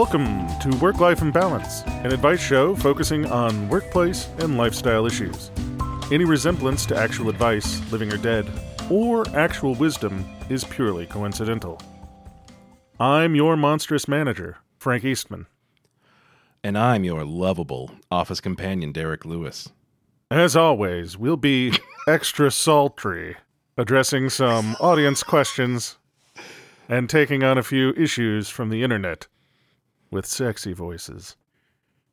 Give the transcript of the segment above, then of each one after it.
Welcome to Work Life Imbalance, an advice show focusing on workplace and lifestyle issues. Any resemblance to actual advice, living or dead, or actual wisdom is purely coincidental. I'm your monstrous manager, Frank Eastman. And I'm your lovable office companion, Derek Lewis. As always, we'll be extra sultry, addressing some audience questions and taking on a few issues from the internet with sexy voices.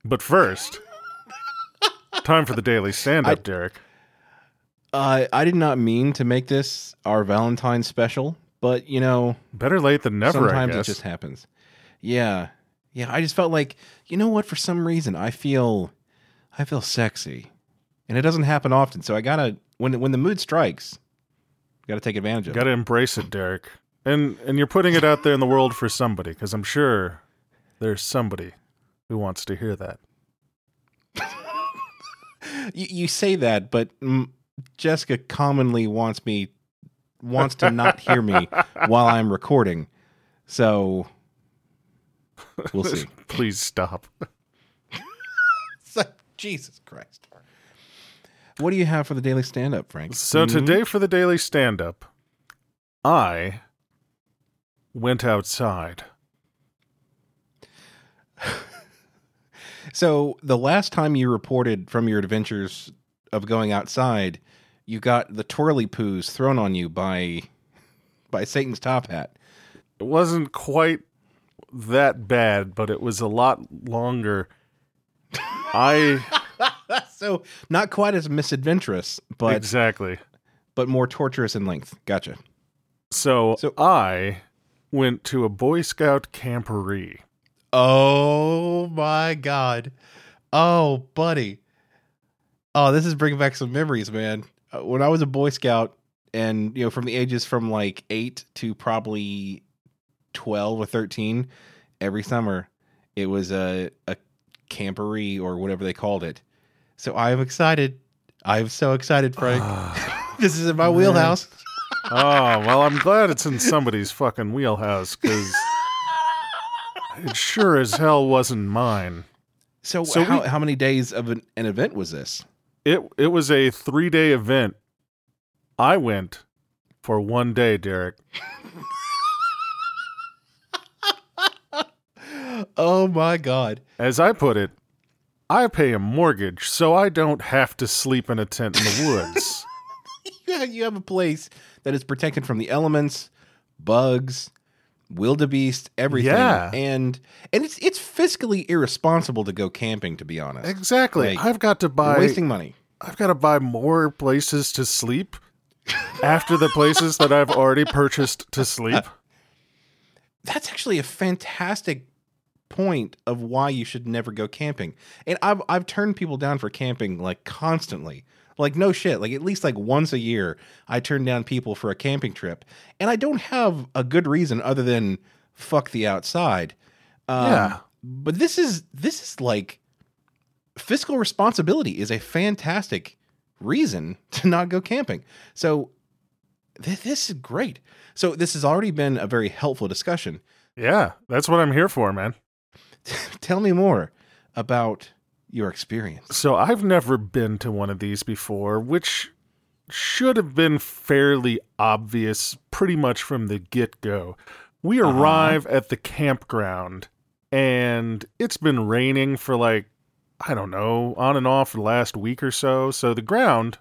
But first, time for the daily stand up, Derek. Uh, I did not mean to make this our Valentine's special, but you know, Better late than never, sometimes it just happens. Yeah, yeah. I just felt like you know what? For some reason, I feel, I feel sexy, and it doesn't happen often. So I gotta when when the mood strikes, gotta take advantage of Got to embrace it, Derek. And and you're putting it out there in the world for somebody, because I'm sure there's somebody who wants to hear that. You, you say that, but mm, Jessica commonly wants me wants to not hear me while I'm recording. So we'll see. Please stop. Like, Jesus Christ. What do you have for the daily stand up, Frank? So Mhm. today for the daily stand up, I went outside. So the last time you reported from your adventures of going outside, you got the twirly poos thrown on you by by Satan's top hat. It wasn't quite that bad, but it was a lot longer. I So not quite as misadventurous, but exactly. but more torturous in length. Gotcha. So, So- I went to a Boy Scout camporee. Oh my god. Oh, buddy. Oh, this is bringing back some memories, man. Uh, When I was a Boy Scout, and you know, from the ages from like eight to probably twelve or thirteen, every summer it was a a camporee or whatever they called it. So I am excited. I am so excited, Frank. this is in my wheelhouse. Oh, well, I'm glad it's in somebody's fucking wheelhouse because it sure as hell wasn't mine. So, So how, we- how many days of an, an event was this? It it was a three day event. I went for one day, Derek. Oh my god. As I put it, I pay a mortgage so I don't have to sleep in a tent in the woods. Yeah, you have a place that is protected from the elements, bugs, wildebeest, everything. Yeah. And and it's it's fiscally irresponsible to go camping, to be honest. exactly. Like, I've got to buy wasting money. I've got to buy more places to sleep after the places that I've already purchased to sleep. That's actually a fantastic point of why you should never go camping. And I've I've turned people down for camping like constantly. Like no shit. Like at least like once a year, I turn down people for a camping trip, and I don't have a good reason other than fuck the outside. Um, Yeah. But this is this is like fiscal responsibility is a fantastic reason to not go camping. So th- this is great. So this has already been a very helpful discussion. Yeah, that's what I'm here for, man. Tell me more about your experience. So I've never been to one of these before, which should have been fairly obvious pretty much from the get go. We Uh-huh. arrive at the campground and it's been raining for like, I don't know, on and off for the last week or so. So the ground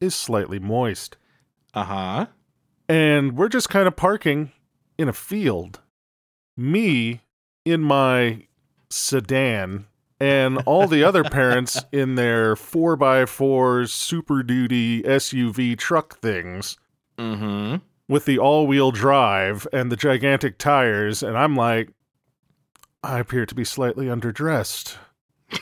is slightly moist. Uh huh. And we're just kind of parking in a field. Me in my sedan and all the other parents in their 4x4 super duty SUV truck things Mm hmm. with the all-wheel drive and the gigantic tires, and I'm like, I appear to be slightly underdressed.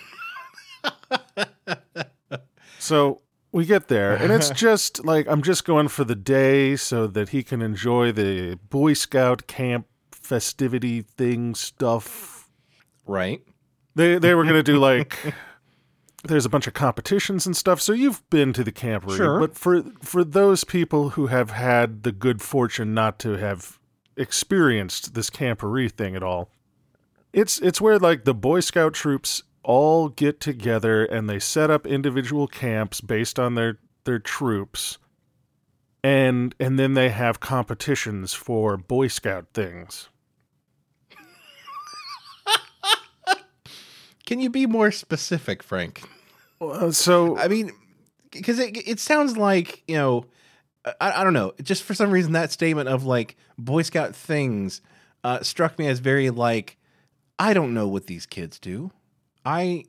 so we get there, and it's just like I'm just going for the day so that he can enjoy the Boy Scout camp festivity thing stuff. Right. They they were gonna do like there's a bunch of competitions and stuff. So you've been to the camporee, Sure. but for for those people who have had the good fortune not to have experienced this camporee thing at all, it's it's where like the Boy Scout troops all get together and they set up individual camps based on their their troops. And and then they have competitions for Boy Scout things. Can you be more specific, Frank? Uh, so I mean, because it it sounds like you know, I, I don't know. Just for some reason, that statement of like Boy Scout things uh, struck me as very like I don't know what these kids do. I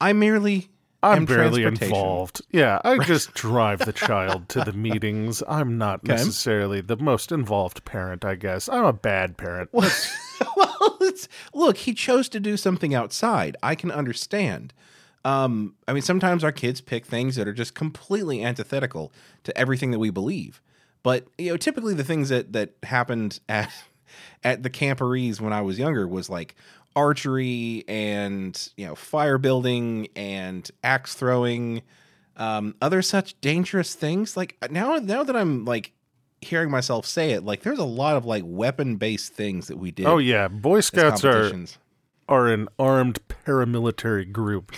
I merely I'm barely involved. Yeah, I just drive the child to the meetings. I'm not Okay. necessarily the most involved parent, I guess. I'm a bad parent. well, it's, look, he chose to do something outside. I can understand. Um, I mean, sometimes our kids pick things that are just completely antithetical to everything that we believe. But you know, typically the things that that happened at at the camporees when I was younger was like archery and you know fire building and axe throwing, um, other such dangerous things. Like now, now that I'm like hearing myself say it, like there's a lot of like weapon based things that we did. Oh yeah, Boy Scouts are are an armed paramilitary group.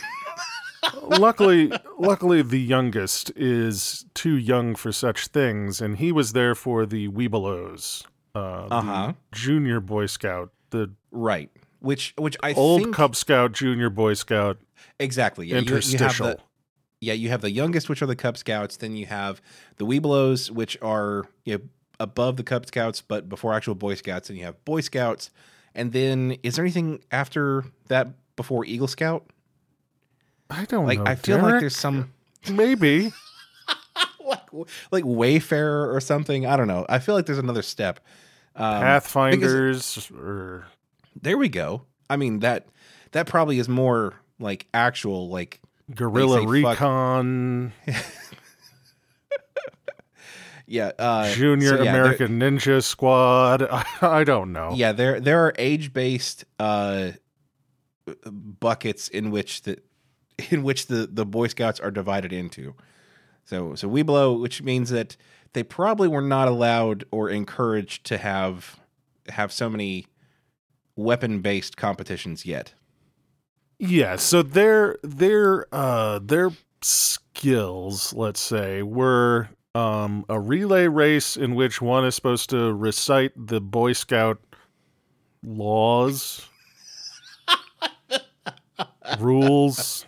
luckily, luckily the youngest is too young for such things, and he was there for the Webelos, uh, the Uh-huh. junior Boy Scout, the right. Which which I old think Cub Scout, junior Boy Scout exactly. Yeah, you- you, have interstitial. the, yeah, you have the youngest, which are the Cub Scouts. Then you have the Webelos, which are you know above the Cub Scouts, but before actual Boy Scouts. And you have Boy Scouts. And then is there anything after that before Eagle Scout? I don't Like know. I feel like there's some maybe. like like Wayfarer or something. I don't know. I feel like there's another step. Um, Pathfinders or There we go. I mean that that probably is more like actual like Guerrilla Recon, yeah uh Junior so yeah, American Ninja Squad. I, I don't know. yeah there there are age based uh buckets in which the in which the the Boy Scouts are divided into. So so Webelo, which means that they probably were not allowed or encouraged to have have so many weapon based competitions yet. Yeah, so their their uh their skills, let's say, were um a relay race in which one is supposed to recite the Boy Scout laws, rules,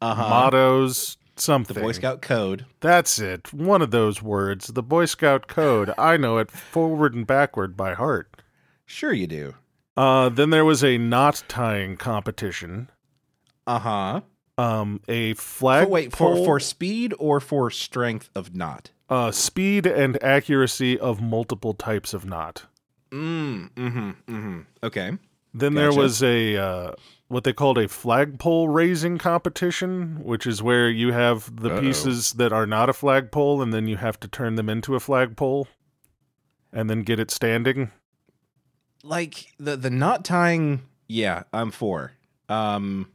Uh-huh. mottos, something. the Boy Scout code. That's it. One of those words. The Boy Scout code. I know it forward and backward by heart. Sure you do. Uh, then there was a knot tying competition. Uh-huh. Um, a flag wait, for pole, for speed or for strength of knot? uh, speed and accuracy of multiple types of knot. Mm, mm-hmm, mm-hmm. Okay. Then there was a uh, what they called a flagpole raising competition, which is where you have the Uh-oh. pieces that are not a flagpole, and then you have to turn them into a flagpole, and then get it standing. Like the the knot tying, yeah, I'm for. Um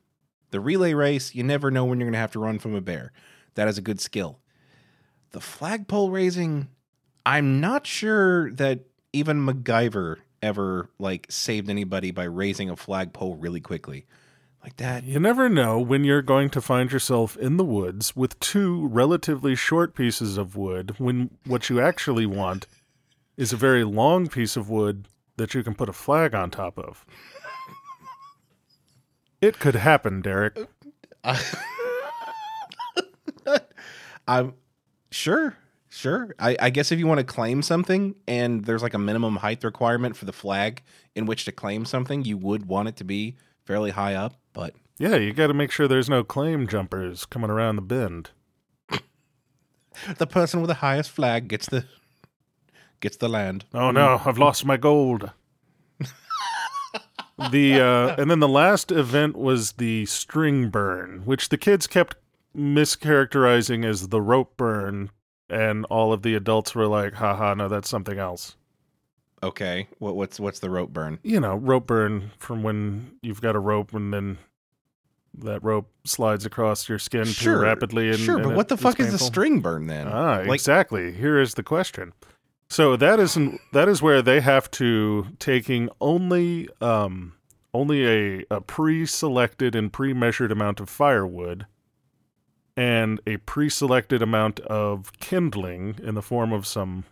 the relay race, you never know when you're gonna have to run from a bear. That is a good skill. The flagpole raising, I'm not sure that even MacGyver ever like saved anybody by raising a flagpole really quickly. Like that. You never know when you're going to find yourself in the woods with two relatively short pieces of wood when what you actually want is a very long piece of wood that you can put a flag on top of. It could happen, Derek. I'm sure, sure. I, I guess if you want to claim something and there's like a minimum height requirement for the flag in which to claim something, you would want it to be fairly high up. But Yeah, you got to make sure there's no claim jumpers coming around the bend. the person with the highest flag gets the gets the land. Oh no, I've lost my gold. the uh, and then the last event was the string burn, which the kids kept mischaracterizing as the rope burn, and all of the adults were like, "Haha, no, that's something else." Okay, what, what's what's the rope burn? You know, rope burn from when you've got a rope and then that rope slides across your skin too rapidly. And, sure, and but it- what the fuck is the string burn then? Ah, Like- exactly. Here is the question. So that isn't that is where they have to taking only um only a, a pre-selected and pre-measured amount of firewood and a pre-selected amount of kindling in the form of some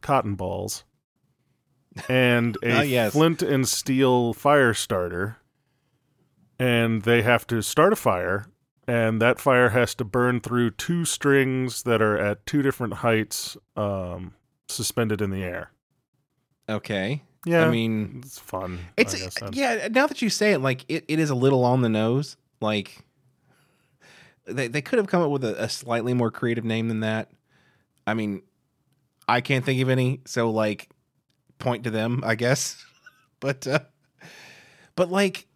cotton balls and a Ah, yes. flint and steel fire starter and they have to start a fire and that fire has to burn through two strings that are at two different heights um, suspended in the air Okay, yeah I mean, it's fun it's guess yeah. Now that you say it, like it, it is a little on the nose. Like they they could have come up with a, a slightly more creative name than that. I mean, I can't think of any. So like, point to them, I guess. but uh, but like,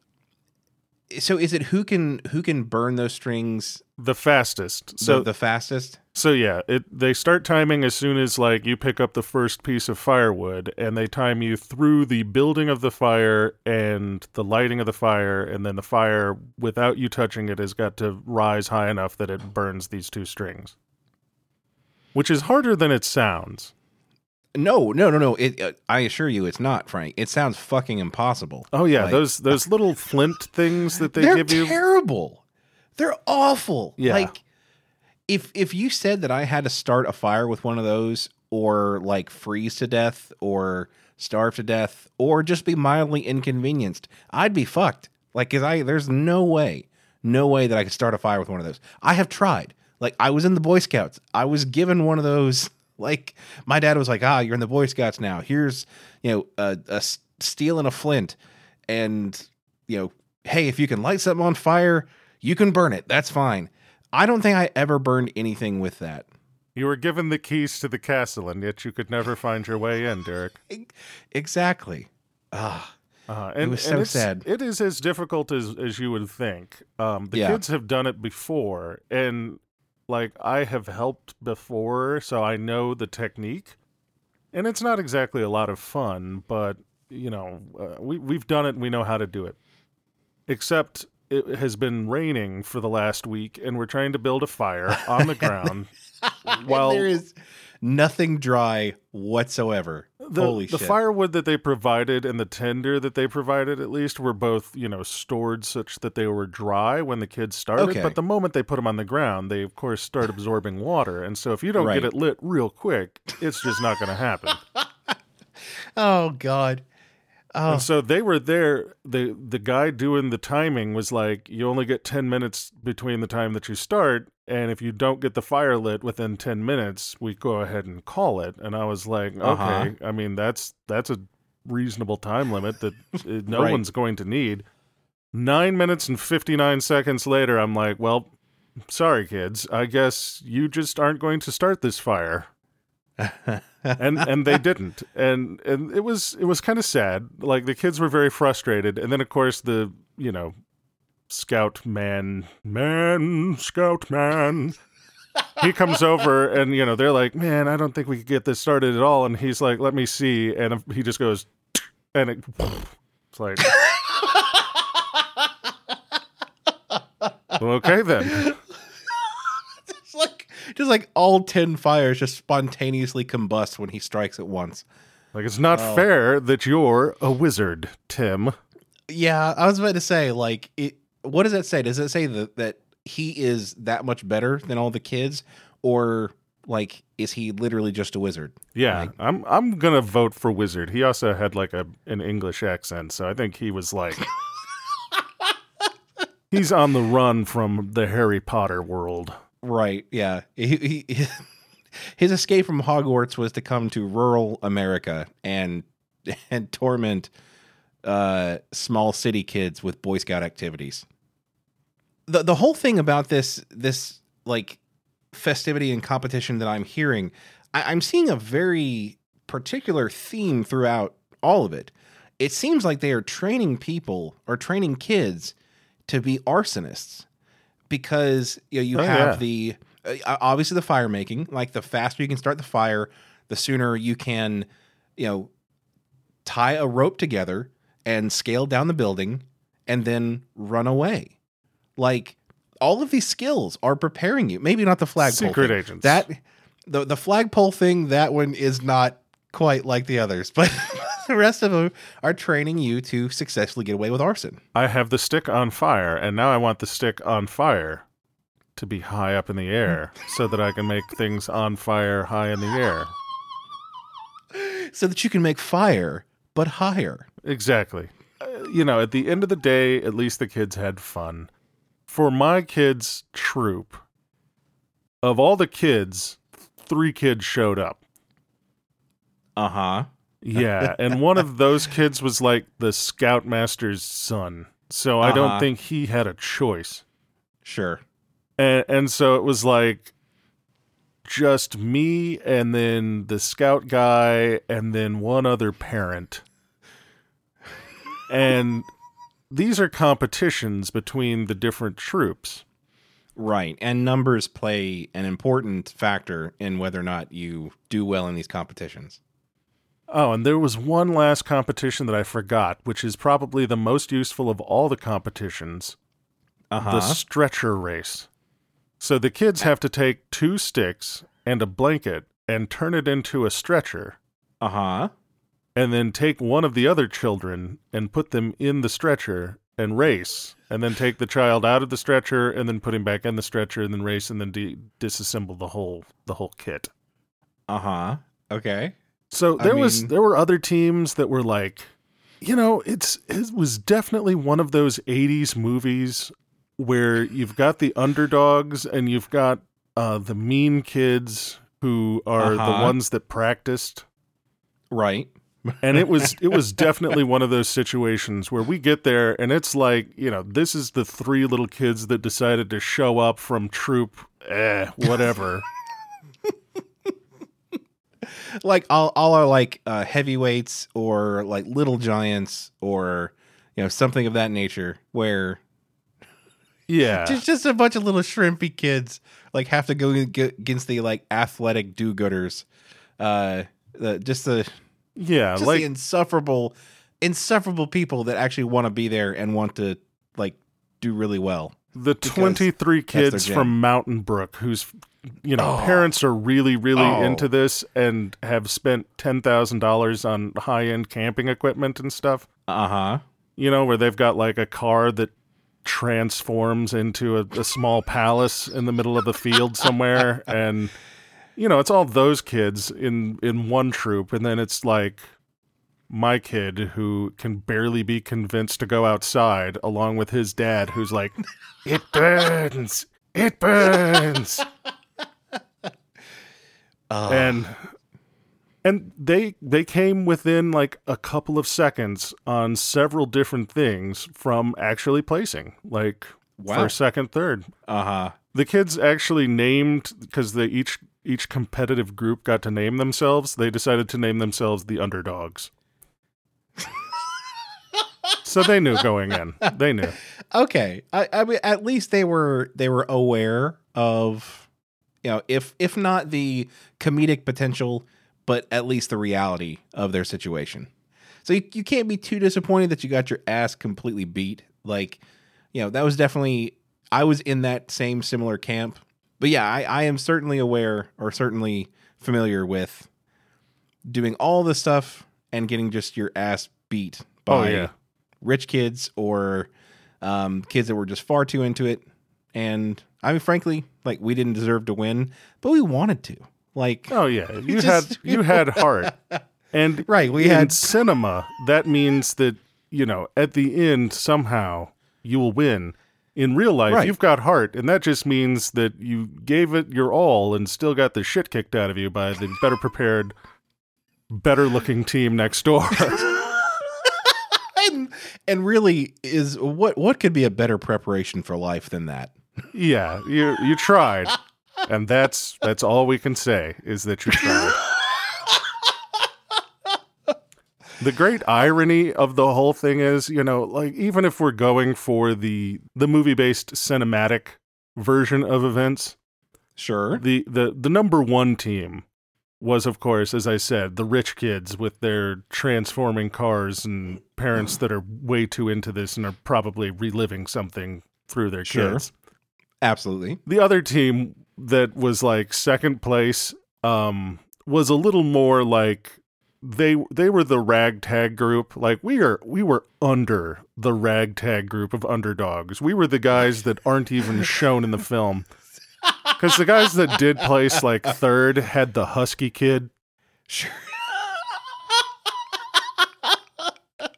so is it who can who can burn those strings the fastest so so the fastest? So yeah, it they start timing as soon as like you pick up the first piece of firewood and they time you through the building of the fire and the lighting of the fire and then the fire without you touching it has got to rise high enough that it burns these two strings. Which is harder than it sounds. No, no, no, no. It, uh, I assure you, it's not, Frank. It sounds fucking impossible. Oh yeah, Like- those those little flint things that they give you. terrible. They're awful. Yeah. Like if if you said that I had to start a fire with one of those or like freeze to death or starve to death or just be mildly inconvenienced, I'd be fucked. Like cuz I there's no way, no way that I could start a fire with one of those. I have tried. Like I was in the Boy Scouts. I was given one of those like my dad was like, "Ah, you're in the Boy Scouts now. Here's, you know, a, a steel and a flint and you know, hey, if you can light something on fire, you can burn it. That's fine. I don't think I ever burned anything with that. You were given the keys to the castle and yet you could never find your way in, Derek. Exactly. Ah, Uh, and, was so it's- sad. It is as difficult as as you would think. Um, the Yeah. kids have done it before, and like I have helped before, so I know the technique. And it's not exactly a lot of fun, but you know, uh, we we've done it. and We know how to do it. Except it has been raining for the last week, and we're trying to build a fire on the ground. while there is nothing dry whatsoever. The, Holy the shit. firewood that they provided and the tinder that they provided at least were both you know stored such that they were dry when the kids started Okay. but the moment they put them on the ground they of course start absorbing water and so if you don't Right. get it lit real quick it's just not going to happen Oh God. Oh, and so they were there the the guy doing the timing was like you only get 10 minutes between the time that you start and if you don't get the fire lit within 10 minutes we go ahead and call it. And i was like okay Uh-huh. i mean that's that's a reasonable time limit that no Right. one's going to need. 9 minutes and 59 seconds later i'm like well sorry kids. I guess you just aren't going to start this fire. And and they didn't. And and it was it was kind of sad. Like the kids were very frustrated. And then of course the you know scout man man scout man he comes over and you know they're like man i don't think we could get this started at all and he's like let me see and he just goes and it it's like well, okay then it's like just like all ten fires just spontaneously combust when he strikes at once. like it's not Oh. fair that you're a wizard tim Yeah, I was about to say, like, it. What does that say? Does it say that that he is that much better than all the kids, or like is he literally just a wizard? Yeah, Like- I'm I'm gonna vote for Wizard. He also had like a an English accent, so I think he was like he's on the run from the Harry Potter world. Right. Yeah. He, he, his escape from Hogwarts was to come to rural America and and torment uh, small city kids with Boy Scout activities. The The whole thing about this this like festivity and competition that I'm hearing, I, I'm seeing a very particular theme throughout all of it. It seems like they are training people or training kids to be arsonists because you know you Oh, have yeah. the uh, obviously the fire making. Like the faster you can start the fire, the sooner you can, you know, tie a rope together and scale down the building and then run away. Like all of these skills are preparing you. Maybe not the flagpole. Secret thing. agents. That the the flagpole thing. That one is not quite like the others, but the rest of them are training you to successfully get away with arson. I have the stick on fire, and now I want the stick on fire to be high up in the air so that I can make things on fire high in the air. so that you can make fire but higher. Exactly. Uh, you know, at the end of the day, at least the kids had fun. For my kids' troop, of all the kids, three kids showed up. Uh huh. Yeah, and one of those kids was like the scoutmaster's son. So I don't Uh-huh. think he had a choice. Sure. And and so it was like just me and then the scout guy and then one other parent. And these are competitions between the different troops. Right. And numbers play an important factor in whether or not you do well in these competitions. Oh, and there was one last competition that I forgot, which is probably the most useful of all the competitions Uh the stretcher race. So the kids have to take two sticks and a blanket and turn it into a stretcher, Uh huh. And then take one of the other children and put them in the stretcher and race, and then take the child out of the stretcher and then put him back in the stretcher and then race and then de- disassemble the whole the whole kit. Uh huh. Okay. So I there was there were other teams that were like, you know, it's it was definitely one of those '80s movies where you've got the underdogs and you've got uh, the mean kids who are the Uh-huh. ones that practiced, Right. And it was it was definitely one of those situations where we get there and it's like, you know, this is the three little kids that decided to show up from troop, eh, whatever. Like all, all are like uh, heavyweights or like little giants or you know something of that nature where yeah, just just a bunch of little shrimpy kids like have to go against the like athletic do-gooders. Uh, the, just the yeah, just like the insufferable, insufferable people that actually want to be there and want to like do really well. the 23 kids from Mountain Brook whose you know Oh. parents are really really Oh. into this and have spent $10,000 on high-end camping equipment and stuff Uh huh. you know where they've got like a car that transforms into a, a small palace in the middle of the field somewhere and you know it's all those kids in in one troop and then it's like my kid who can barely be convinced to go outside along with his dad who's like it burns it burns and and they they came within like a couple of seconds on several different things from actually placing like Wow. first second third Uh huh. the kids actually named because they each each competitive group got to name themselves they decided to name themselves the underdogs so they knew going in they knew Okay. I, I mean, at least they were they were aware of, you know, if if not the comedic potential, but at least the reality of their situation. So you, you can't be too disappointed that you got your ass completely beat. Like, you know, that was definitely I was in that same similar camp. But yeah, I, I am certainly aware or certainly familiar with doing all this stuff and getting just your ass beat by oh yeah rich kids or um, kids that were just far too into it. And I mean, frankly, like we didn't deserve to win, but we wanted to. Like, oh yeah you just- had you had heart and right? We in had cinema, that means that, you know, at the end, somehow you will win. In real life, Right. you've got heart, and that just means that you gave it your all and still got the shit kicked out of you by the better prepared, better looking team next door. and, and really is what what could be a better preparation for life than that? yeah, you you tried. And that's that's all we can say is that you tried. The great irony of the whole thing is, you know, like even if we're going for the the movie based cinematic version of events, Sure. the the the number one team was of course as i said the rich kids with their transforming cars and parents that are way too into this and are probably reliving something through their Sure. kids Absolutely. the other team that was like second place um was a little more like they they were the ragtag group. Like we are we were under the ragtag group of underdogs. We were the guys that aren't even shown in the film. Because the guys that did place like third had the husky kid. Sure.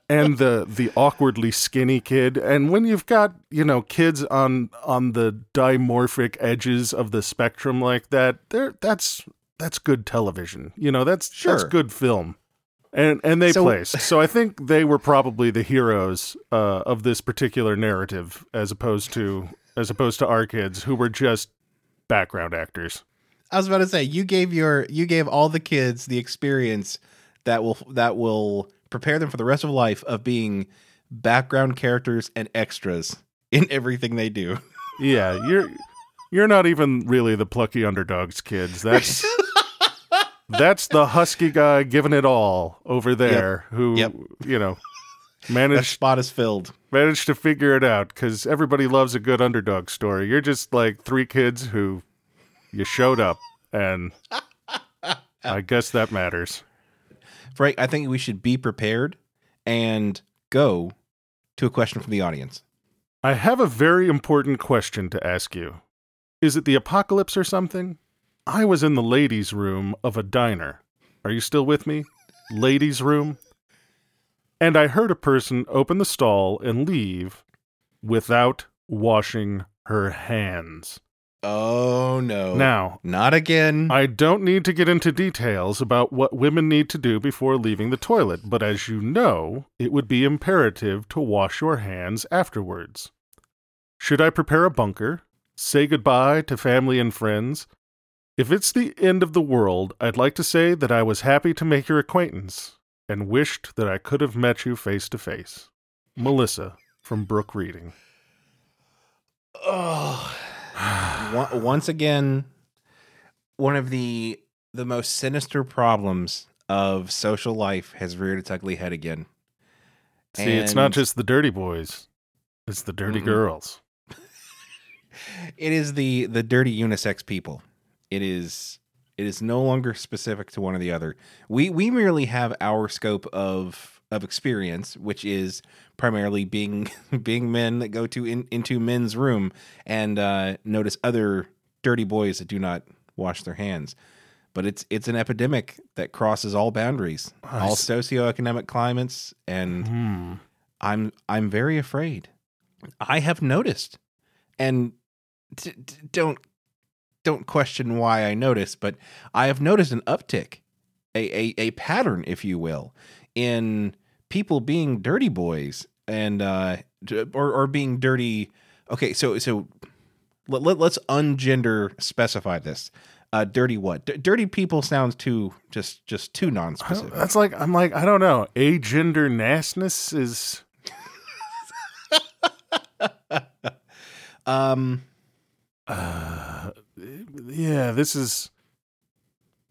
and the the awkwardly skinny kid. And when you've got you know kids on on the dimorphic edges of the spectrum like that there that's that's good television. You know that's that's good film. And and they So- placed. So i think they were probably the heroes uh, of this particular narrative as opposed to as opposed to our kids who were just background actors. I was about to say you gave your you gave all the kids the experience that will that will prepare them for the rest of life of being background characters and extras in everything they do. yeah you're you're not even really the plucky underdogs kids. That's that's the husky guy giving it all over there who Yep. you know That managed spot is filled. managed to figure it out because everybody loves a good underdog story you're just like three kids who you showed up and i guess that matters Frank, I think we should be prepared and go to a question from the audience. i have a very important question to ask you is it the apocalypse or something i was in the ladies room of a diner are you still with me ladies room and i heard a person open the stall and leave without washing her hands Oh no. now Not again. I don't need to get into details about what women need to do before leaving the toilet, but as you know, it would be imperative to wash your hands afterwards. Should I prepare a bunker? Say goodbye to family and friends? If it's the end of the world, I'd like to say that I was happy to make your acquaintance and wished that I could have met you face to face. Melissa from Brook Reading. oh. Once again, one of the the most sinister problems of social life has reared its ugly head again. See, it's not just the dirty boys, it's the dirty Mm-mm. girls. it is the the dirty unisex people. It is it is no longer specific to one or the other. We we merely have our scope of of experience, which is primarily being being men that go to in, into men's room and uh, notice other dirty boys that do not wash their hands. But it's it's an epidemic that crosses all boundaries, all s- socioeconomic climates, and Hmm. I'm I'm very afraid. I have noticed, and t- t- don't don't question why I noticed, but I have noticed an uptick, a, a a pattern, if you will, in people being dirty boys and uh or or being dirty. Okay, so so let, let, let's ungender specify this. Uh, dirty what? D- dirty people sounds too just just too non-specific. That's like I'm like I don't know. A gender nastiness is Um, uh, yeah. This is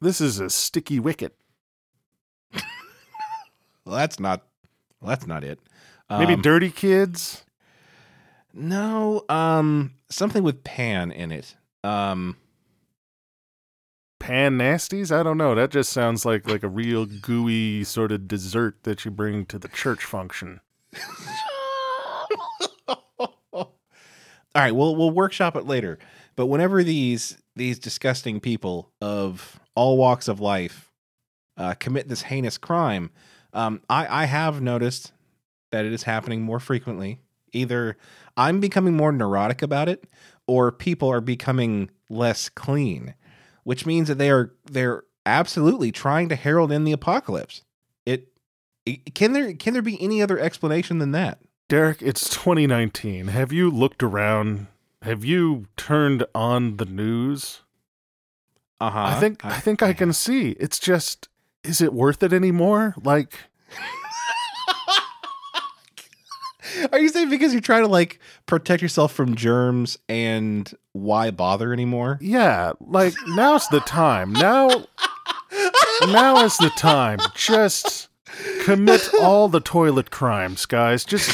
this is a sticky wicket. well, that's not well, that's not it. Maybe Um, dirty kids. No, um, something with pan in it. Um, Pan nasties. I don't know. That just sounds like like a real gooey sort of dessert that you bring to the church function. all right, we'll we'll workshop it later. But whenever these these disgusting people of all walks of life uh, commit this heinous crime, um, I I have noticed that it is happening more frequently. Either I'm becoming more neurotic about it, or people are becoming less clean, which means that they are they're absolutely trying to herald in the apocalypse. It, it can there can there be any other explanation than that? Derek, it's 2019. Have you looked around? have you turned on the news? Uh-huh. I think I, I think I can see. It's just is it worth it anymore? Like Are you saying because you try to like protect yourself from germs and why bother anymore? Yeah, like now's the time. Now now is the time. Just commit all the toilet crimes, guys. Just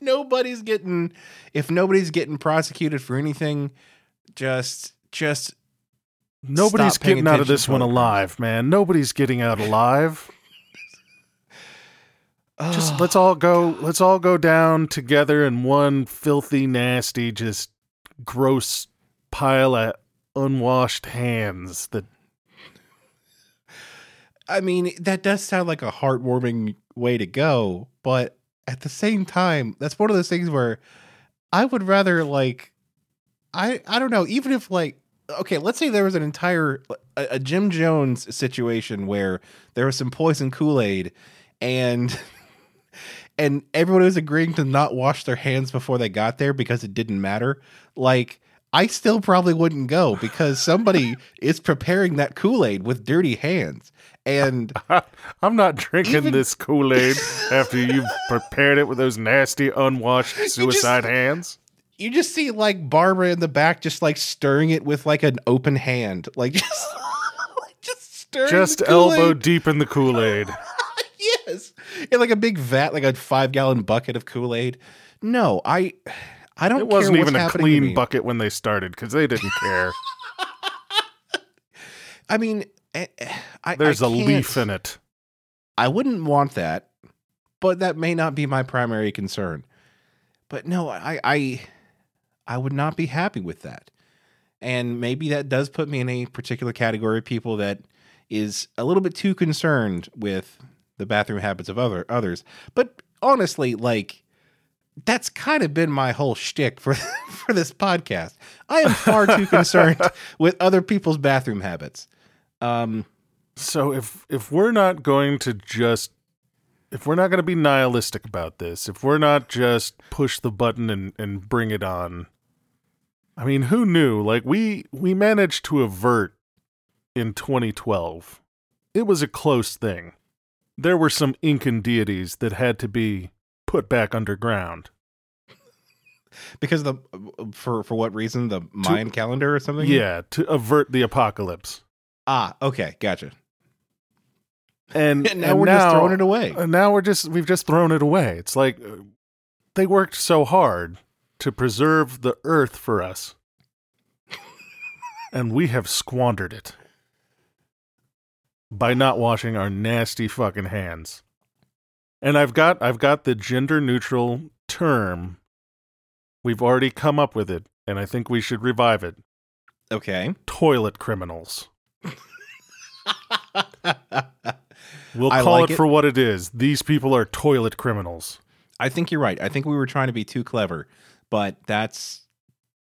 nobody's getting if nobody's getting prosecuted for anything, just just nobody's getting out of this one alive, man. Nobody's getting out alive. Just let's all go let's all go down together in one filthy, nasty, just gross pile of unwashed hands that I mean, that does sound like a heartwarming way to go, but at the same time, that's one of those things where I would rather like I I don't know, even if like okay, let's say there was an entire a, a Jim Jones situation where there was some poison Kool-Aid and and everyone was agreeing to not wash their hands before they got there because it didn't matter. Like I still probably wouldn't go because somebody is preparing that Kool-Aid with dirty hands. And I'm not drinking Even- this Kool-Aid after you've prepared it with those nasty unwashed suicide hands. you just see like Barbara in the back just like stirring it with like an open hand. Like just like, just stirring Just elbow deep in the Kool-Aid. yes. In like a big vat, like a five gallon bucket of Kool-Aid. No, I I don't It wasn't even a clean bucket when they started because they didn't care. I mean eh, eh, I, There's a a leaf in it. I wouldn't want that, but that may not be my primary concern. But no, I I I would not be happy with that. And maybe that does put me in a particular category of people that is a little bit too concerned with the bathroom habits of other others. But honestly, like that's kind of been my whole shtick for for this podcast. I am far too concerned with other people's bathroom habits. Um, So if if we're not going to just if we're not going to be nihilistic about this, if we're not just push the button and and bring it on. I mean, who knew? Like we we managed to avert in 2012. It was a close thing. There were some Incan deities that had to be put back underground. because the for for what reason the Mayan calendar or something? Yeah, to avert the apocalypse. Ah, okay, gotcha. And, And now and we're just throwing it away. And now we're just we've just thrown it away. It's like uh, they worked so hard to preserve the earth for us. and we have squandered it by not washing our nasty fucking hands. And I've got I've got the gender neutral term. We've already come up with it and I think we should revive it. Okay. Toilet criminals. We'll I call like it, it. for what it is. These people are toilet criminals. I think you're right. I think we were trying to be too clever, but that's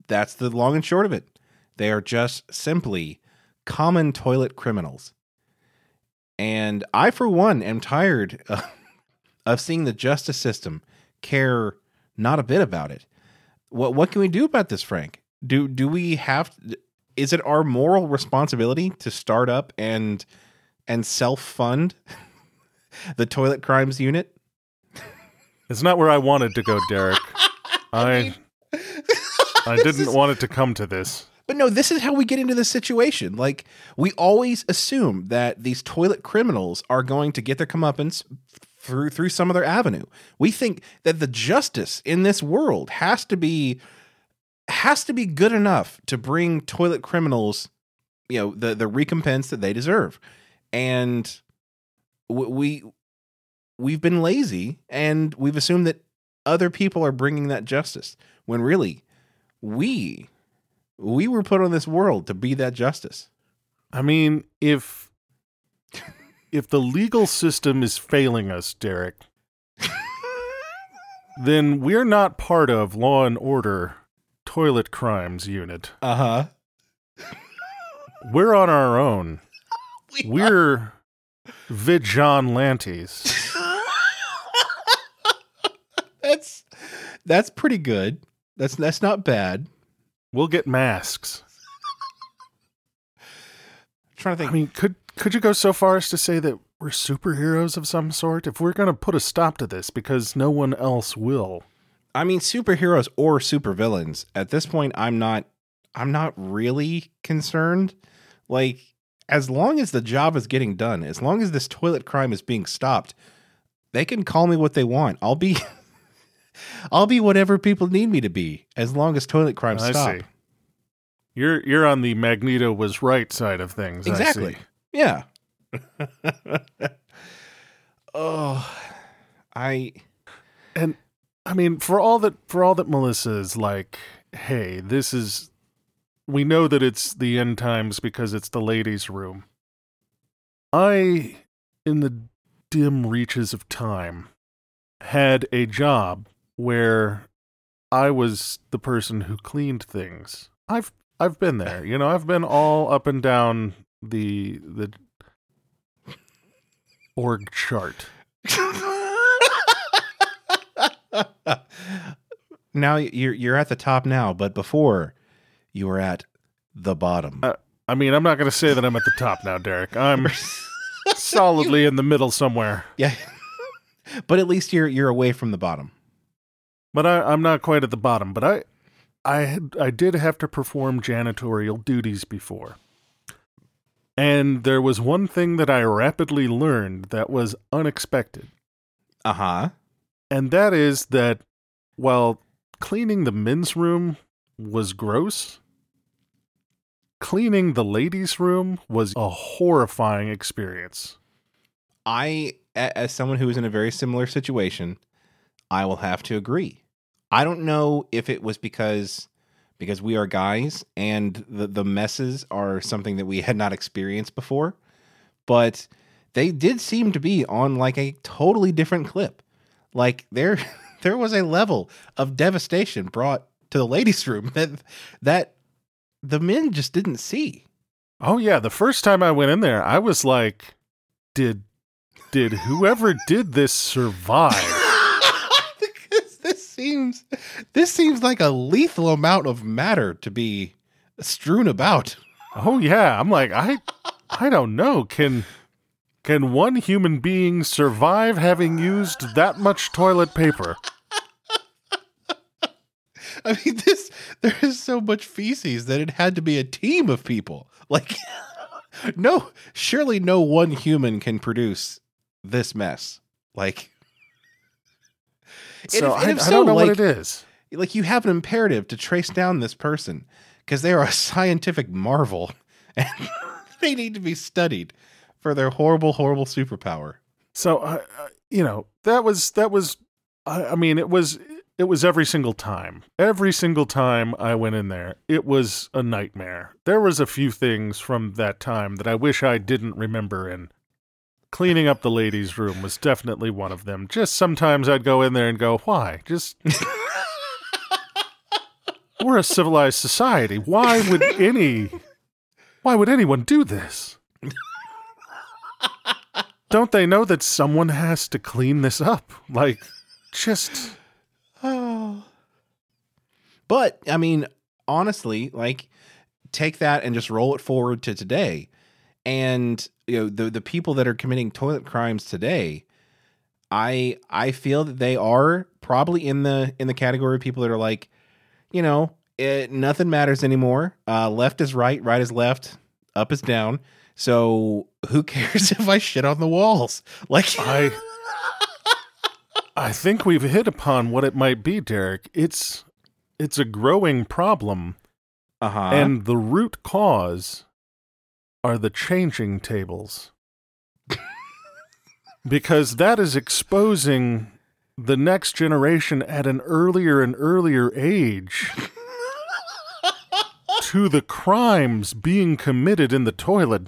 that's the long and short of it. They are just simply common toilet criminals. And I, for one, am tired of, of seeing the justice system care not a bit about it. What what can we do about this, Frank? Do do we have? Is it our moral responsibility to start up and and self fund the toilet crimes unit? It's not where I wanted to go, Derek. I I didn't is- want it to come to this. But no, this is how we get into this situation. Like we always assume that these toilet criminals are going to get their comeuppance through through some other avenue. We think that the justice in this world has to be has to be good enough to bring toilet criminals, you know, the the recompense that they deserve. And we we've been lazy and we've assumed that other people are bringing that justice when really we we were put on this world to be that justice. I mean, if if the legal system is failing us, Derek, then we're not part of Law and Order Toilet Crimes Unit. Uh huh. We're on our own. We're vigilantes. that's that's pretty good. That's that's not bad. We'll get masks. I'm trying to think. I mean, could could you go so far as to say that we're superheroes of some sort? If we're going to put a stop to this because no one else will. I mean, superheroes or supervillains. At this point, I'm not. I'm not really concerned. Like, as long as the job is getting done, as long as this toilet crime is being stopped, they can call me what they want. I'll be. I'll be whatever people need me to be, as long as toilet crime I stop. see. You're you're on the Magneto was right side of things. I Exactly. See. Yeah. oh, I. And I mean, for all that for all that Melissa is like, hey, this is we know that it's the end times because it's the ladies' room. I, in the dim reaches of time, had a job where I was the person who cleaned things. I've I've been there. You know, I've been all up and down the the org chart. now you're you're at the top now, but before you were at the bottom. Uh, I mean, I'm not going to say that I'm at the top now, Derek. I'm solidly in the middle somewhere. yeah. but at least you're you're away from the bottom. But I, I'm not quite at the bottom. But I, I, had, I did have to perform janitorial duties before, and there was one thing that I rapidly learned that was unexpected, Uh-huh. and that is that while cleaning the men's room was gross, cleaning the ladies' room was a horrifying experience. I, as someone who is in a very similar situation, I will have to agree. I don't know if it was because because we are guys and the the messes are something that we had not experienced before, but they did seem to be on like a totally different clip. Like there there was a level of devastation brought to the ladies' room that that the men just didn't see. Oh yeah, the first time I went in there, I was like, did did whoever did this survive? Seems this seems like a lethal amount of matter to be strewn about. Oh yeah, I'm like, I I don't know. Can can one human being survive having used that much toilet paper? I mean, this there is so much feces that it had to be a team of people. Like, no, surely no one human can produce this mess. Like, So if- and I, if I so, don't know like- what it is. like you have an imperative to trace down this person because they are a scientific marvel and they need to be studied for their horrible, horrible superpower. So I, I you know, that was that was I, I mean, it was it was every single time. Every single time I went in there, it was a nightmare. There was a few things from that time that I wish I didn't remember and cleaning up the ladies' room was definitely one of them. Just sometimes I'd go in there and go, "Why? Just We're a civilized society. Why would any Why would anyone do this?" Don't they know that someone has to clean this up? Like just. But I mean, honestly, like take that and just roll it forward to today. And you know, the the people that are committing toilet crimes today, I I feel that they are probably in the in the category of people that are like, you know, it, nothing matters anymore. Uh, left is right, right is left, up is down. So who cares if I shit on the walls? Like I I think we've hit upon what it might be, Derek. It's it's a growing problem uh-huh. and the root cause are the changing tables. because that is exposing the next generation at an earlier and earlier age to the crimes being committed in the toilet.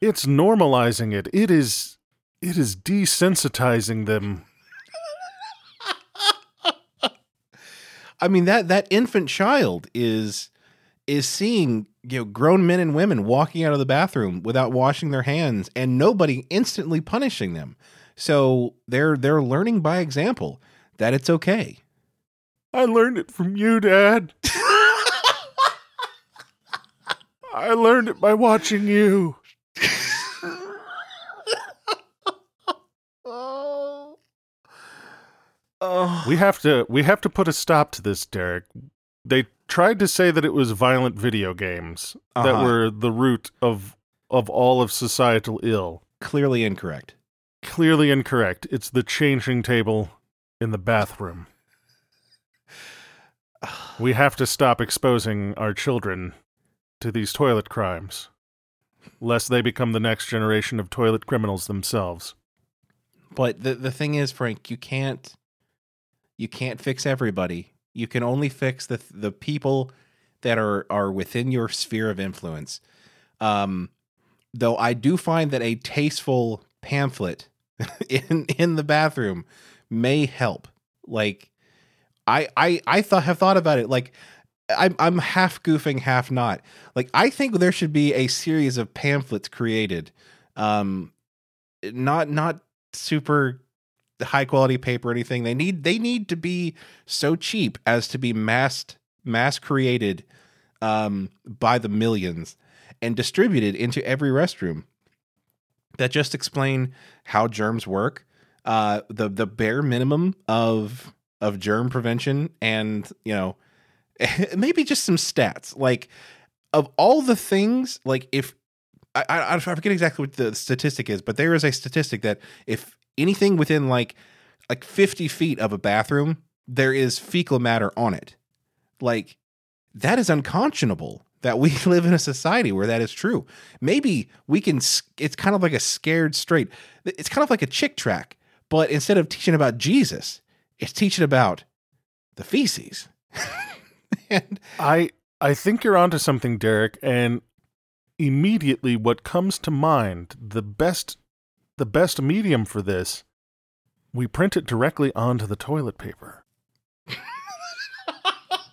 It's normalizing it. It is it is desensitizing them. I mean that that infant child is is seeing you know grown men and women walking out of the bathroom without washing their hands and nobody instantly punishing them. So they're they're learning by example that it's okay. I learned it from you, Dad. I learned it by watching you. oh. oh. We have to we have to put a stop to this, Derek. They tried to say that it was violent video games that Uh-huh. were the root of of all of societal ill. clearly incorrect. Clearly incorrect. It's the changing table in the bathroom. We have to stop exposing our children to these toilet crimes, lest they become the next generation of toilet criminals themselves. But the the thing is, Frank, you can't you can't fix everybody. You can only fix the the people that are are within your sphere of influence. Um, though I do find that a tasteful pamphlet in in the bathroom may help. Like I I I thought have thought about it. Like I'm I'm half goofing, half not. Like I think there should be a series of pamphlets created. Um, not not super high quality paper anything. They need they need to be so cheap as to be mass mass created um, by the millions and distributed into every restroom that just explain how germs work, uh, the the bare minimum of of germ prevention, and you know maybe just some stats like of all the things like if I, I I forget exactly what the statistic is, but there is a statistic that if anything within like like 50 feet of a bathroom, there is fecal matter on it. Like that is unconscionable that we live in a society where that is true. Maybe we can it's kind of like a scared straight. It's kind of like a Chick tract, but instead of teaching about Jesus, it's teaching about the feces. and I I think you're onto something, Derek, and immediately what comes to mind, the best the best medium for this, we print it directly onto the toilet paper.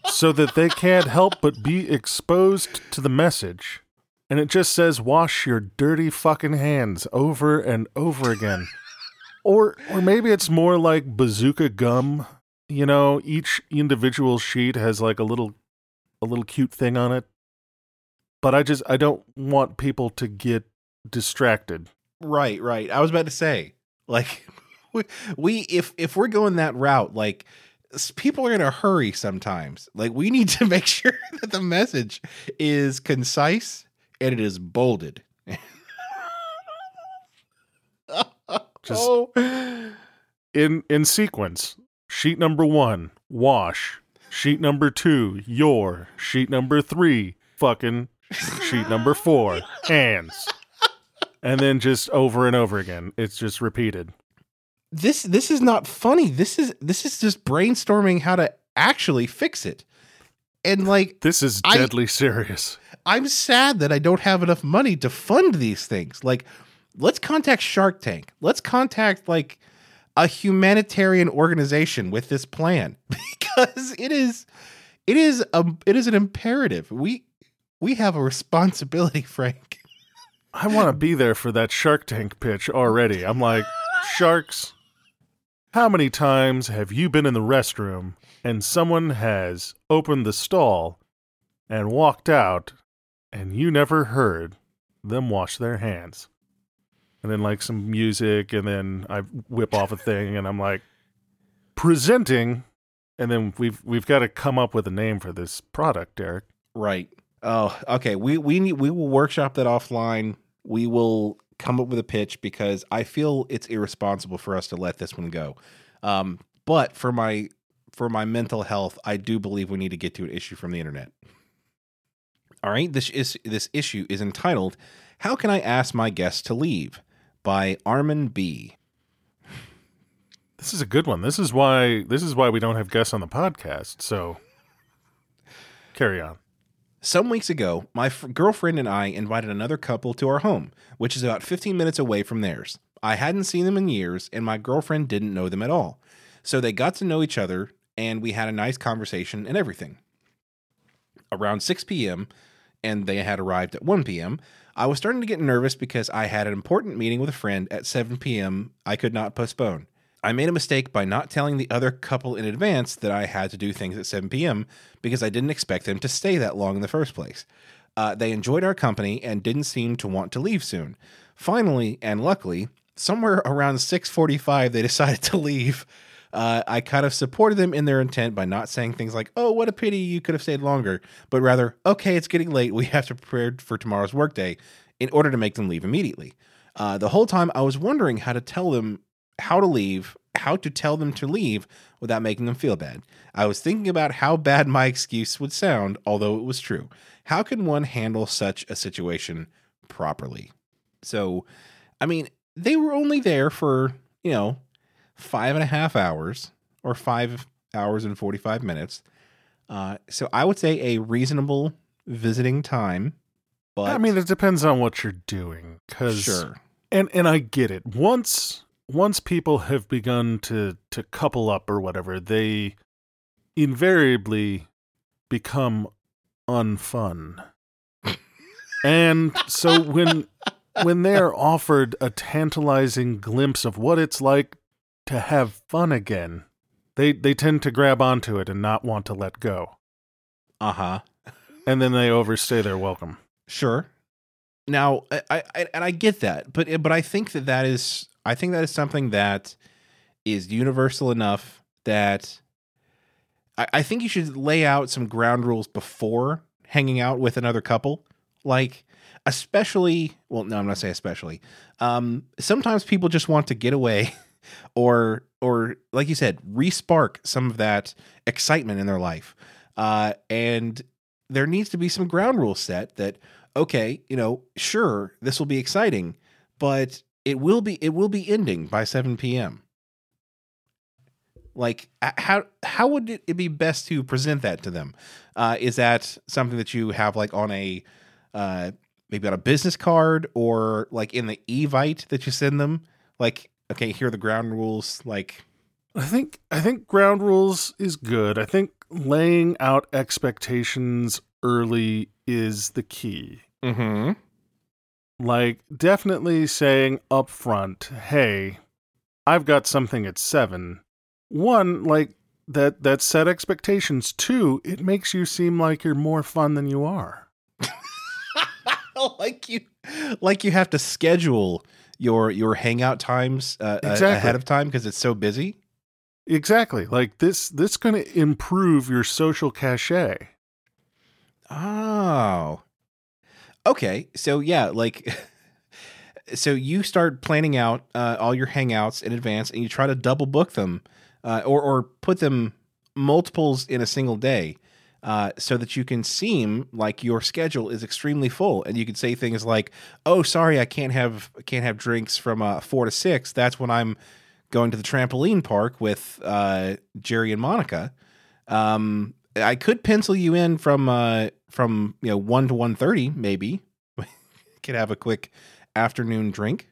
so that they can't help but be exposed to the message. And it just says wash your dirty fucking hands over and over again. or or maybe it's more like bazooka gum. You know, each individual sheet has like a little a little cute thing on it. But I just I don't want people to get distracted. Right, right. I was about to say, like, we, we if if we're going that route, like, people are in a hurry sometimes. Like, we need to make sure that the message is concise and it is bolded. Just- oh. In in sequence. Sheet number 1, wash. Sheet number 2, your. Sheet number 3, fucking. Sheet number 4, hands. And then just over and over again. It's just repeated. this this is not funny. This is this is just brainstorming how to actually fix it. And like, This is I- deadly serious. I'm sad that I don't have enough money to fund these things. Like, let's contact Shark Tank. Let's contact like a humanitarian organization with this plan because it is it is a it is an imperative. We we have a responsibility, Frank. I want to be there for that Shark Tank pitch already. I'm like, Sharks, how many times have you been in the restroom and someone has opened the stall and walked out and you never heard them wash their hands? And then, like, some music, and then I whip off a thing, and I'm like, presenting. And then we've we've got to come up with a name for this product, Derek. Right. Oh, okay. We we need we will workshop that offline. We will come up with a pitch because I feel it's irresponsible for us to let this one go. Um, but for my for my mental health, I do believe we need to get to an issue from the internet. All right. This is this issue is entitled "How Can I Ask My Guests to Leave?" by Armin B. This is a good one. This is why this is why we don't have guests on the podcast. So carry on. Some weeks ago, my f- girlfriend and I invited another couple to our home, which is about 15 minutes away from theirs. I hadn't seen them in years, and my girlfriend didn't know them at all. So they got to know each other, and we had a nice conversation and everything. Around 6 p.m., and they had arrived at 1 p.m., I was starting to get nervous because I had an important meeting with a friend at 7 p.m. I could not postpone. I made a mistake by not telling the other couple in advance that I had to do things at 7 p.m. because I didn't expect them to stay that long in the first place. Uh, they enjoyed our company and didn't seem to want to leave soon. Finally, and luckily, somewhere around 6:45 they decided to leave. uh, I kind of supported them in their intent by not saying things like, "Oh, what a pity you could have stayed longer," but rather, "Okay, it's getting late. We have to prepare for tomorrow's workday," in order to make them leave immediately. Uh, the whole time, I was wondering how to tell them how to leave, how to tell them to leave without making them feel bad. I was thinking about how bad my excuse would sound, although it was true. How can one handle such a situation properly? So, I mean, they were only there for, you know, five and a half hours or five hours and 45 minutes. Uh, so I would say a reasonable visiting time. But I mean, it depends on what you're doing. Cause, sure. And and I get it. Once once people have begun to to couple up or whatever, they invariably become unfun. and so when when they're offered a tantalizing glimpse of what it's like to have fun again, they they tend to grab onto it and not want to let go. Uh huh. And then they overstay their welcome. Sure. Now, I, I and I get that, but but I think that that is I think that is something that is universal enough that I, I think you should lay out some ground rules before hanging out with another couple. Like, especially, well, no, I'm not saying especially. Um, sometimes people just want to get away, or or like you said, respark some of that excitement in their life. Uh, and there needs to be some ground rules set that okay, you know, sure, this will be exciting, but it will be it will be ending by 7 p.m. Like how how would it be best to present that to them? Uh, is that something that you have like on a uh, maybe on a business card or like in the evite that you send them? Like, okay, here are the ground rules. Like, I think I think ground rules is good. I think laying out expectations early is the key. mm-hmm. Like definitely saying up front, "Hey, I've got something at 7." One, like that that set expectations. Two, it makes you seem like you're more fun than you are. like you like you have to schedule your your hangout times uh, Exactly. ahead of time because it's so busy. Exactly. Like this this going to improve your social cachet. Oh. Okay. So yeah, like so you start planning out uh, all your hangouts in advance and you try to double book them uh, or or put them multiples in a single day. Uh, so that you can seem like your schedule is extremely full, and you can say things like, "Oh, sorry, I can't have can't have drinks from uh, four to six. That's when I'm going to the trampoline park with uh, Jerry and Monica." Um, I could pencil you in from uh, from you know one to one thirty, maybe. could have a quick afternoon drink.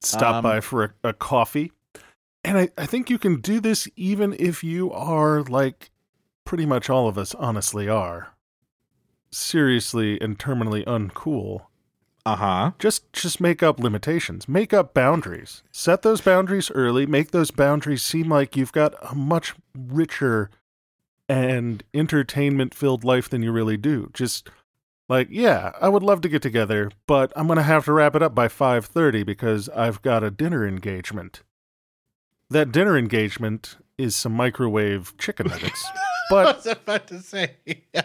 Stop Um, by for a, a coffee. And I, I think you can do this even if you are like pretty much all of us honestly are. Seriously and terminally uncool. Uh huh. Just just make up limitations. Make up boundaries. Set those boundaries early. Make those boundaries seem like you've got a much richer and entertainment filled life than you really do. Just like, yeah, I would love to get together, but I'm gonna have to wrap it up by five thirty because I've got a dinner engagement. That dinner engagement is some microwave chicken nuggets. I but was about to say.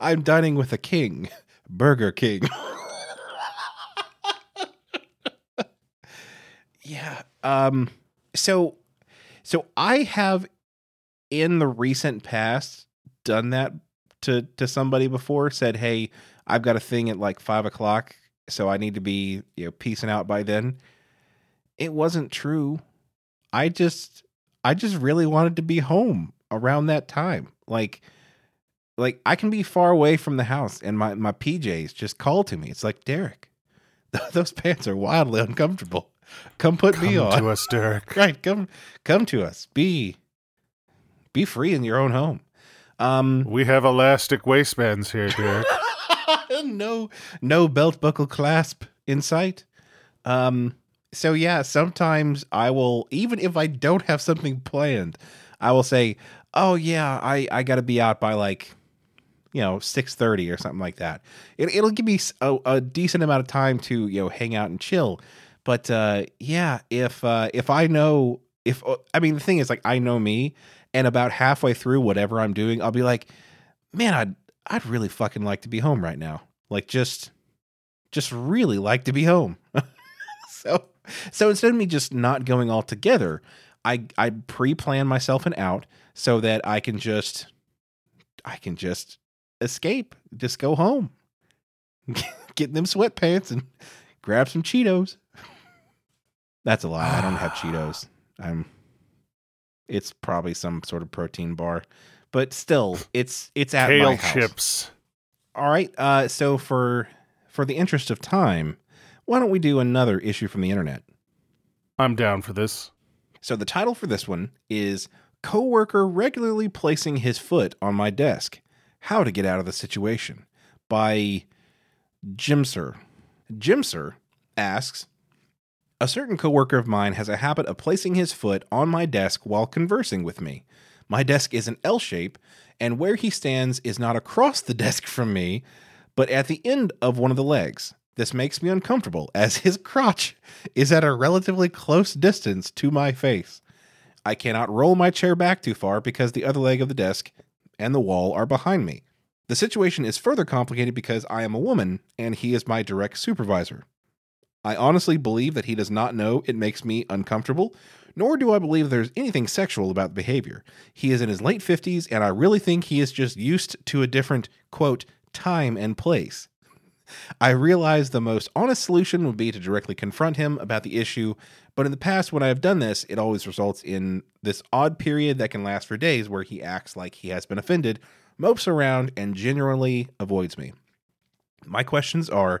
I'm dining with a king, Burger King. yeah. Um. So, so I have in the recent past done that to to somebody before. Said, "Hey, I've got a thing at like five o'clock, so I need to be you know piecing out by then." It wasn't true. I just I just really wanted to be home around that time. Like like I can be far away from the house and my my PJs just call to me. It's like, "Derek, those pants are wildly uncomfortable. Come put me on." to us, Derek. right, come come to us. Be be free in your own home. Um We have elastic waistbands here, Derek. no no belt buckle clasp in sight. Um so yeah, sometimes I will even if I don't have something planned, I will say, "Oh yeah, I I got to be out by like you know, 6:30 or something like that." It it'll give me a decent amount of time to, you know, hang out and chill. But uh yeah, if uh if I know if uh, I mean the thing is like I know me, and about halfway through whatever I'm doing, I'll be like, man, I'd I'd really fucking like to be home right now. Like just just really like to be home. so so instead of me just not going all together, I I pre-plan myself an out so that I can just I can just escape, just go home. Get in them sweatpants and grab some Cheetos. That's a lie. I don't have Cheetos. I'm it's probably some sort of protein bar. But still, it's it's at Kale my house. chips. All right. Uh, so for for the interest of time, why don't we do another issue from the internet? I'm down for this. So the title for this one is "Coworker regularly placing his foot on my desk. How to get out of the situation." By Jimser. Jimser asks, "A certain coworker of mine has a habit of placing his foot on my desk while conversing with me. My desk is an L shape, and where he stands is not across the desk from me, but at the end of one of the legs. This makes me uncomfortable as his crotch is at a relatively close distance to my face. I cannot roll my chair back too far because the other leg of the desk and the wall are behind me. The situation is further complicated because I am a woman and he is my direct supervisor. I honestly believe that he does not know it makes me uncomfortable, nor do I believe there's anything sexual about the behavior. He is in his late 50s, and I really think he is just used to a different, quote, time and place. I realize the most honest solution would be to directly confront him about the issue, but in the past, when I have done this, it always results in this odd period that can last for days where he acts like he has been offended, mopes around, and generally avoids me. My questions are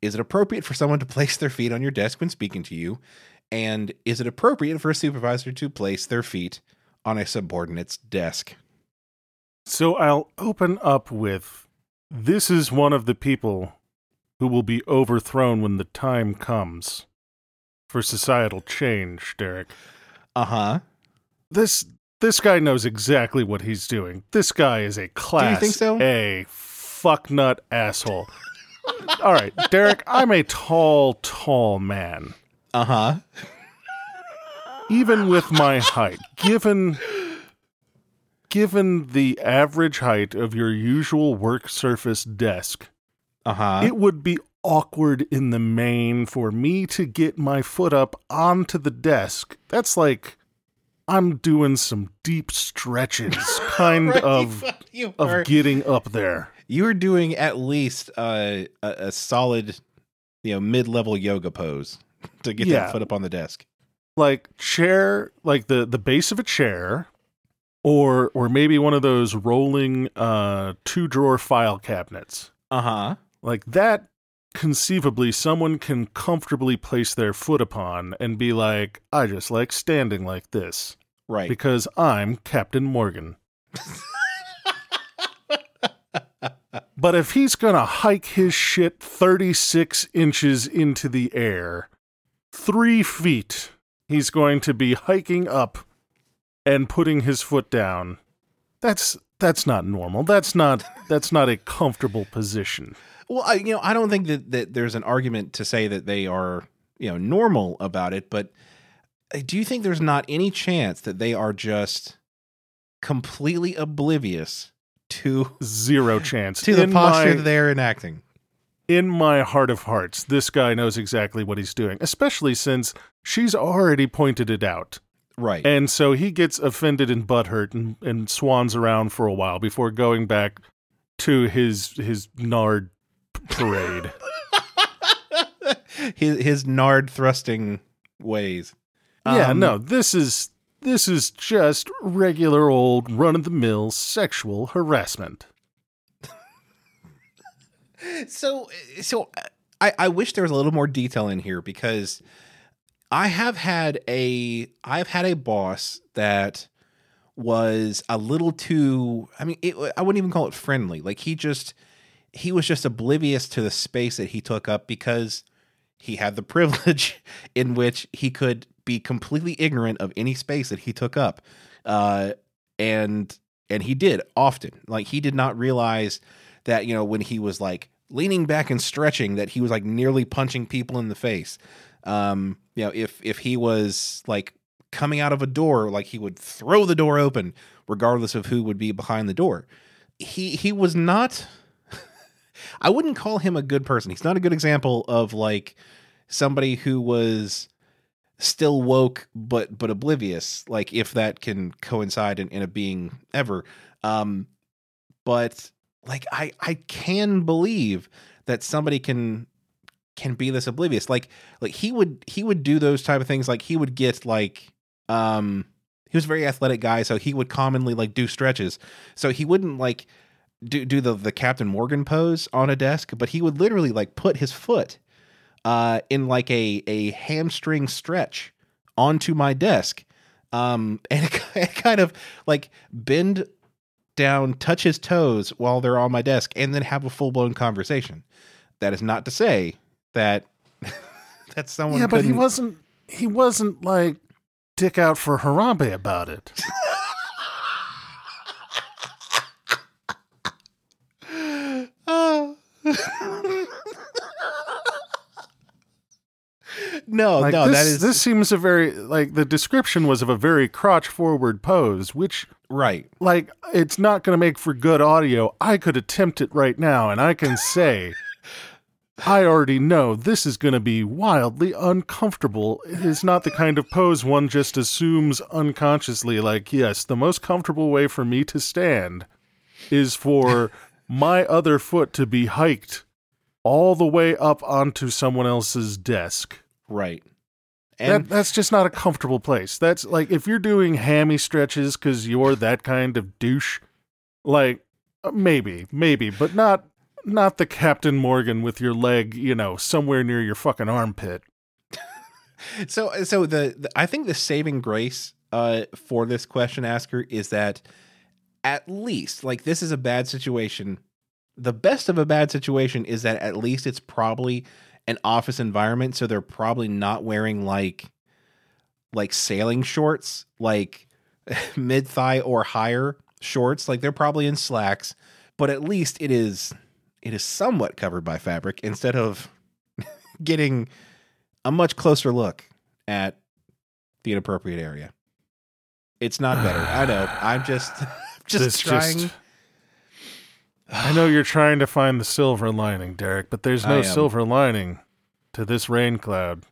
Is it appropriate for someone to place their feet on your desk when speaking to you? And is it appropriate for a supervisor to place their feet on a subordinate's desk? So I'll open up with this is one of the people who will be overthrown when the time comes for societal change, Derek. Uh huh. This this guy knows exactly what he's doing. This guy is a class Do you think so? A fucknut asshole. All right, Derek, I'm a tall, tall man. Uh huh. even with my height, given given the average height of your usual work surface desk, Uh huh. it would be awkward in the main for me to get my foot up onto the desk. That's like I'm doing some deep stretches kind of of getting up there. You are doing at least uh, a, a solid, you know, mid level yoga pose to get Yeah. that foot up on the desk. Like chair, like the the base of a chair or or maybe one of those rolling uh two drawer file cabinets. Uh huh. like that conceivably someone can comfortably place their foot upon and be like i just like standing like this Right. because i'm captain morgan but if he's gonna hike his shit 36 inches into the air three feet he's going to be hiking up and putting his foot down. That's that's not normal. That's not that's not a comfortable position. Well, I, you know, I don't think that, that there's an argument to say that they are, you know, normal about it, but uh, do you think there's not any chance that they are just completely oblivious to zero chance to the in posture my, they're enacting? in my heart of hearts this guy knows exactly what he's doing especially since she's already pointed it out Right. and so he gets offended and butthurt and, and swans around for a while before going back to his his nard parade his his nard thrusting ways. yeah Um, no this is this is just regular old run-of-the-mill sexual harassment So so I I wish there was a little more detail in here because I have had a I've had a boss that was a little too I mean it, I wouldn't even call it friendly. Like he just he was just oblivious to the space that he took up because he had the privilege in which he could be completely ignorant of any space that he took up. Uh and and he did often. Like he did not realize that you know when he was like leaning back and stretching that he was like nearly punching people in the face. Um, you know, if if he was like coming out of a door, like he would throw the door open, regardless of who would be behind the door. He he was not. I wouldn't call him a good person. He's not a good example of like somebody who was still woke but but oblivious like if that can coincide in, in a being ever. Um but like i i can believe that somebody can can be this oblivious. Like like he would he would do those type of things. Like he would get like um he was a very athletic guy so he would commonly like do stretches. So he wouldn't like do do the the captain morgan pose on a desk but he would literally like put his foot uh, in like a a hamstring stretch onto my desk, um, and it, it kind of like bend down, touch his toes while they're on my desk, and then have a full blown conversation. That is not to say that that someone. Yeah, but he wasn't. He wasn't like dick out for Harambe about it. Oh. no, Like no, this, that is this seems a very like the description was of a very crotch forward pose, which right. like it's not going to make for good audio. I could attempt it right now, and I can say. I already know this is going to be wildly uncomfortable. It is not the kind of pose one just assumes unconsciously, like, yes, the most comfortable way for me to stand is for my other foot to be hiked all the way up onto someone else's desk. Right. And that, that's just not a comfortable place. That's like if you're doing hammy stretches because you're that kind of douche, like uh, maybe, maybe, but not not the Captain Morgan with your leg, you know, somewhere near your fucking armpit. so so the, the I think the saving grace uh for this question asker is that at least like this is a bad situation. The best of a bad situation is that at least it's probably an office environment so they're probably not wearing like like sailing shorts, like mid thigh or higher shorts, like they're probably in slacks, but at least it is it is somewhat covered by fabric instead of getting a much closer look at the inappropriate area. It's not better. I know. I'm just just This trying. I know you're trying to find the silver lining, Derek, but there's no silver lining to this rain cloud.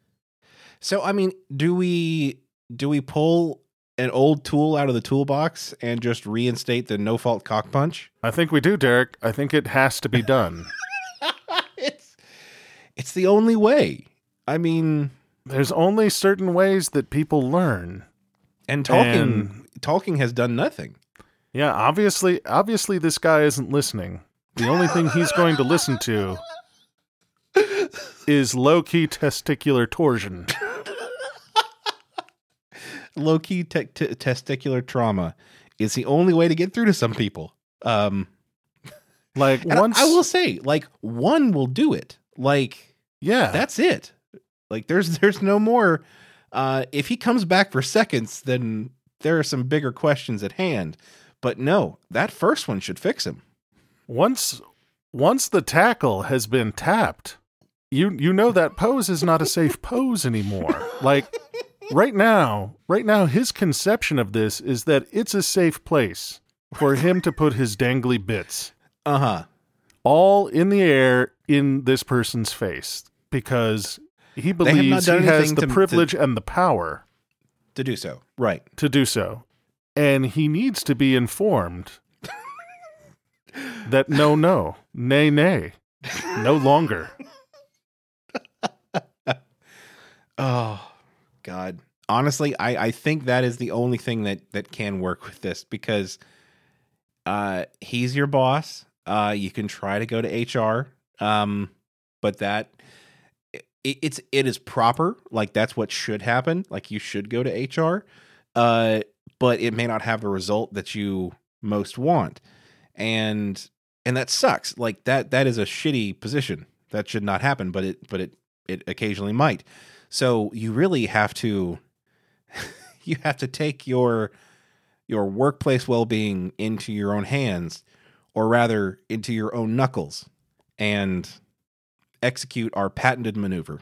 So I mean, do we do we pull an old tool out of the toolbox and just reinstate the no fault cock punch? I think we do, Derek. I think it has to be done. it's it's the only way. I mean, There's only certain ways that people learn. and talking And- talking has done nothing. Yeah, obviously, obviously, this guy isn't listening. The only thing he's going to listen to is low key testicular torsion. Low key te- te- testicular trauma is the only way to get through to some people. Um, Like and I- I will say, like one will do it. Like yeah, that's it. Like there's there's no more. Uh, if he comes back for seconds, then there are some bigger questions at hand. But no, that first one should fix him. once once the tackle has been tapped, you you know that pose is not a safe pose anymore. Like right now, right now, his conception of this is that it's a safe place for him to put his dangly bits. Uh huh. all in the air in this person's face because he believes he has the to- to- privilege and the power To do so, right? to do so. And he needs to be informed that no, no, nay, nay, no longer. Oh God. Honestly, I, I think that is the only thing that, that can work with this because uh he's your boss. Uh you can try to go to HR. Um but that it, it's it is proper. Like that's what should happen. Like you should go to HR. Uh but it may not have the result that you most want. And and that sucks. Like that that is a shitty position. That should not happen, but it but it it occasionally might. So you really have to you have to take your your workplace well-being into your own hands or rather into your own knuckles and execute our patented maneuver.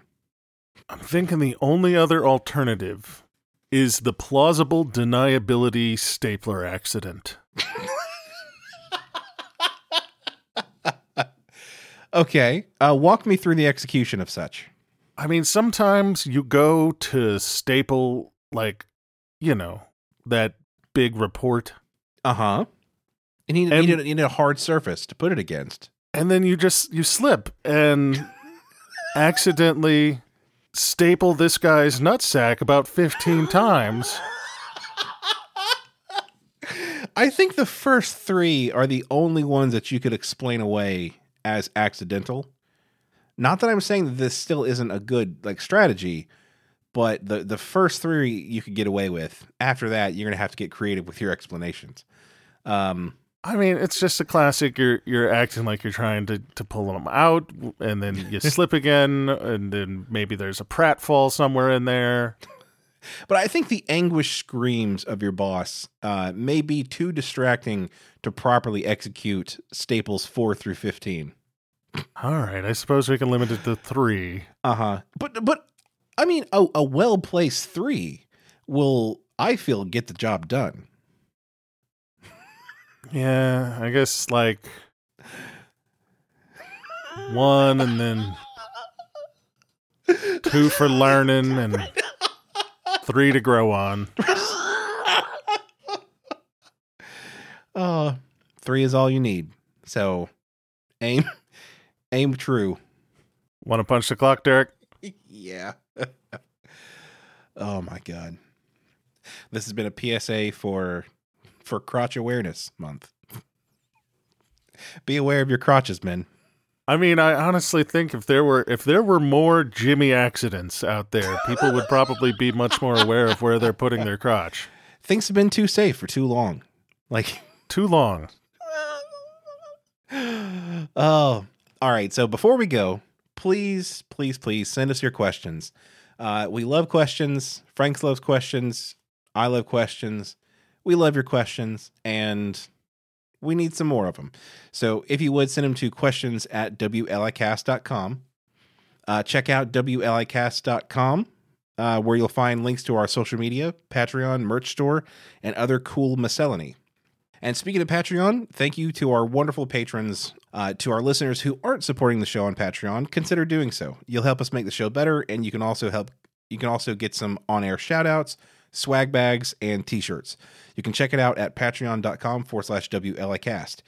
I'm thinking the only other alternative is the plausible deniability stapler accident. Okay. Uh, walk me through the execution of such. I mean, sometimes you go to staple, like, you know, that big report, Uh huh. And you And- need, you need a hard surface to put it against. and then you just you slip and accidentally staple this guy's nutsack about 15 times. I think the first three are the only ones that you could explain away as accidental. Not that I'm saying that this still isn't a good like strategy, but the the first three you could get away with. After that, you're gonna have to get creative with your explanations. Um, I mean, it's just a classic. You're you're acting like you're trying to, to pull them out, and then you slip again, and then maybe there's a pratfall somewhere in there. but I think the anguish screams of your boss uh, may be too distracting to properly execute staples four through fifteen. All right, I suppose we can limit it to three. Uh huh. But but I mean, a, a well placed three will I feel get the job done. Yeah, I guess like one, and then two for learning, and three to grow on. Uh, three is all you need. So aim aim true. Want to punch the clock, Derek? yeah. oh my god. This has been a PSA for for crotch awareness month. Be aware of your crotches, men. I mean, I honestly think if there were if there were more Jimmy accidents out there, people would probably be much more aware of where they're putting their crotch. Things have been too safe for too long. Like Too long. oh, all right. So before we go, please, please, please send us your questions. Uh, we love questions. Frank loves questions. I love questions. We love your questions, and we need some more of them. So if you would send them to questions at wlicast.com. Uh, check out wlicast.com, uh, where you'll find links to our social media, Patreon, merch store, and other cool miscellany. And speaking of Patreon, thank you to our wonderful patrons. Uh, to our listeners who aren't supporting the show on Patreon, consider doing so. You'll help us make the show better, and you can also help. You can also get some on-air shout-outs, swag bags, and t-shirts. You can check it out at patreon.com forward slash WLIcast.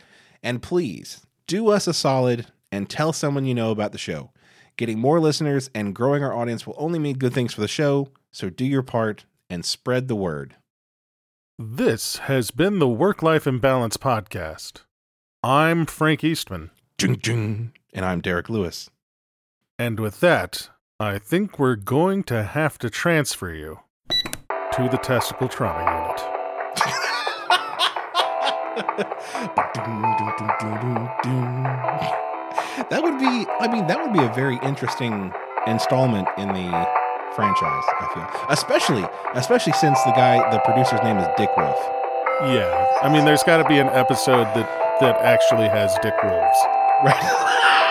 And please do us a solid and tell someone you know about the show. Getting more listeners and growing our audience will only mean good things for the show, so do your part and spread the word. This has been the Work Life Imbalance Podcast. I'm Frank Eastman, Jing, jing. And I'm Derek Lewis. and with that, I think we're going to have to transfer you to the testicle trauma unit. that would be i mean that would be a very interesting installment in the franchise i feel especially especially since the guy the producer's name is dick wolf Yeah, I mean, there's got to be an episode that that actually has dick wolves. right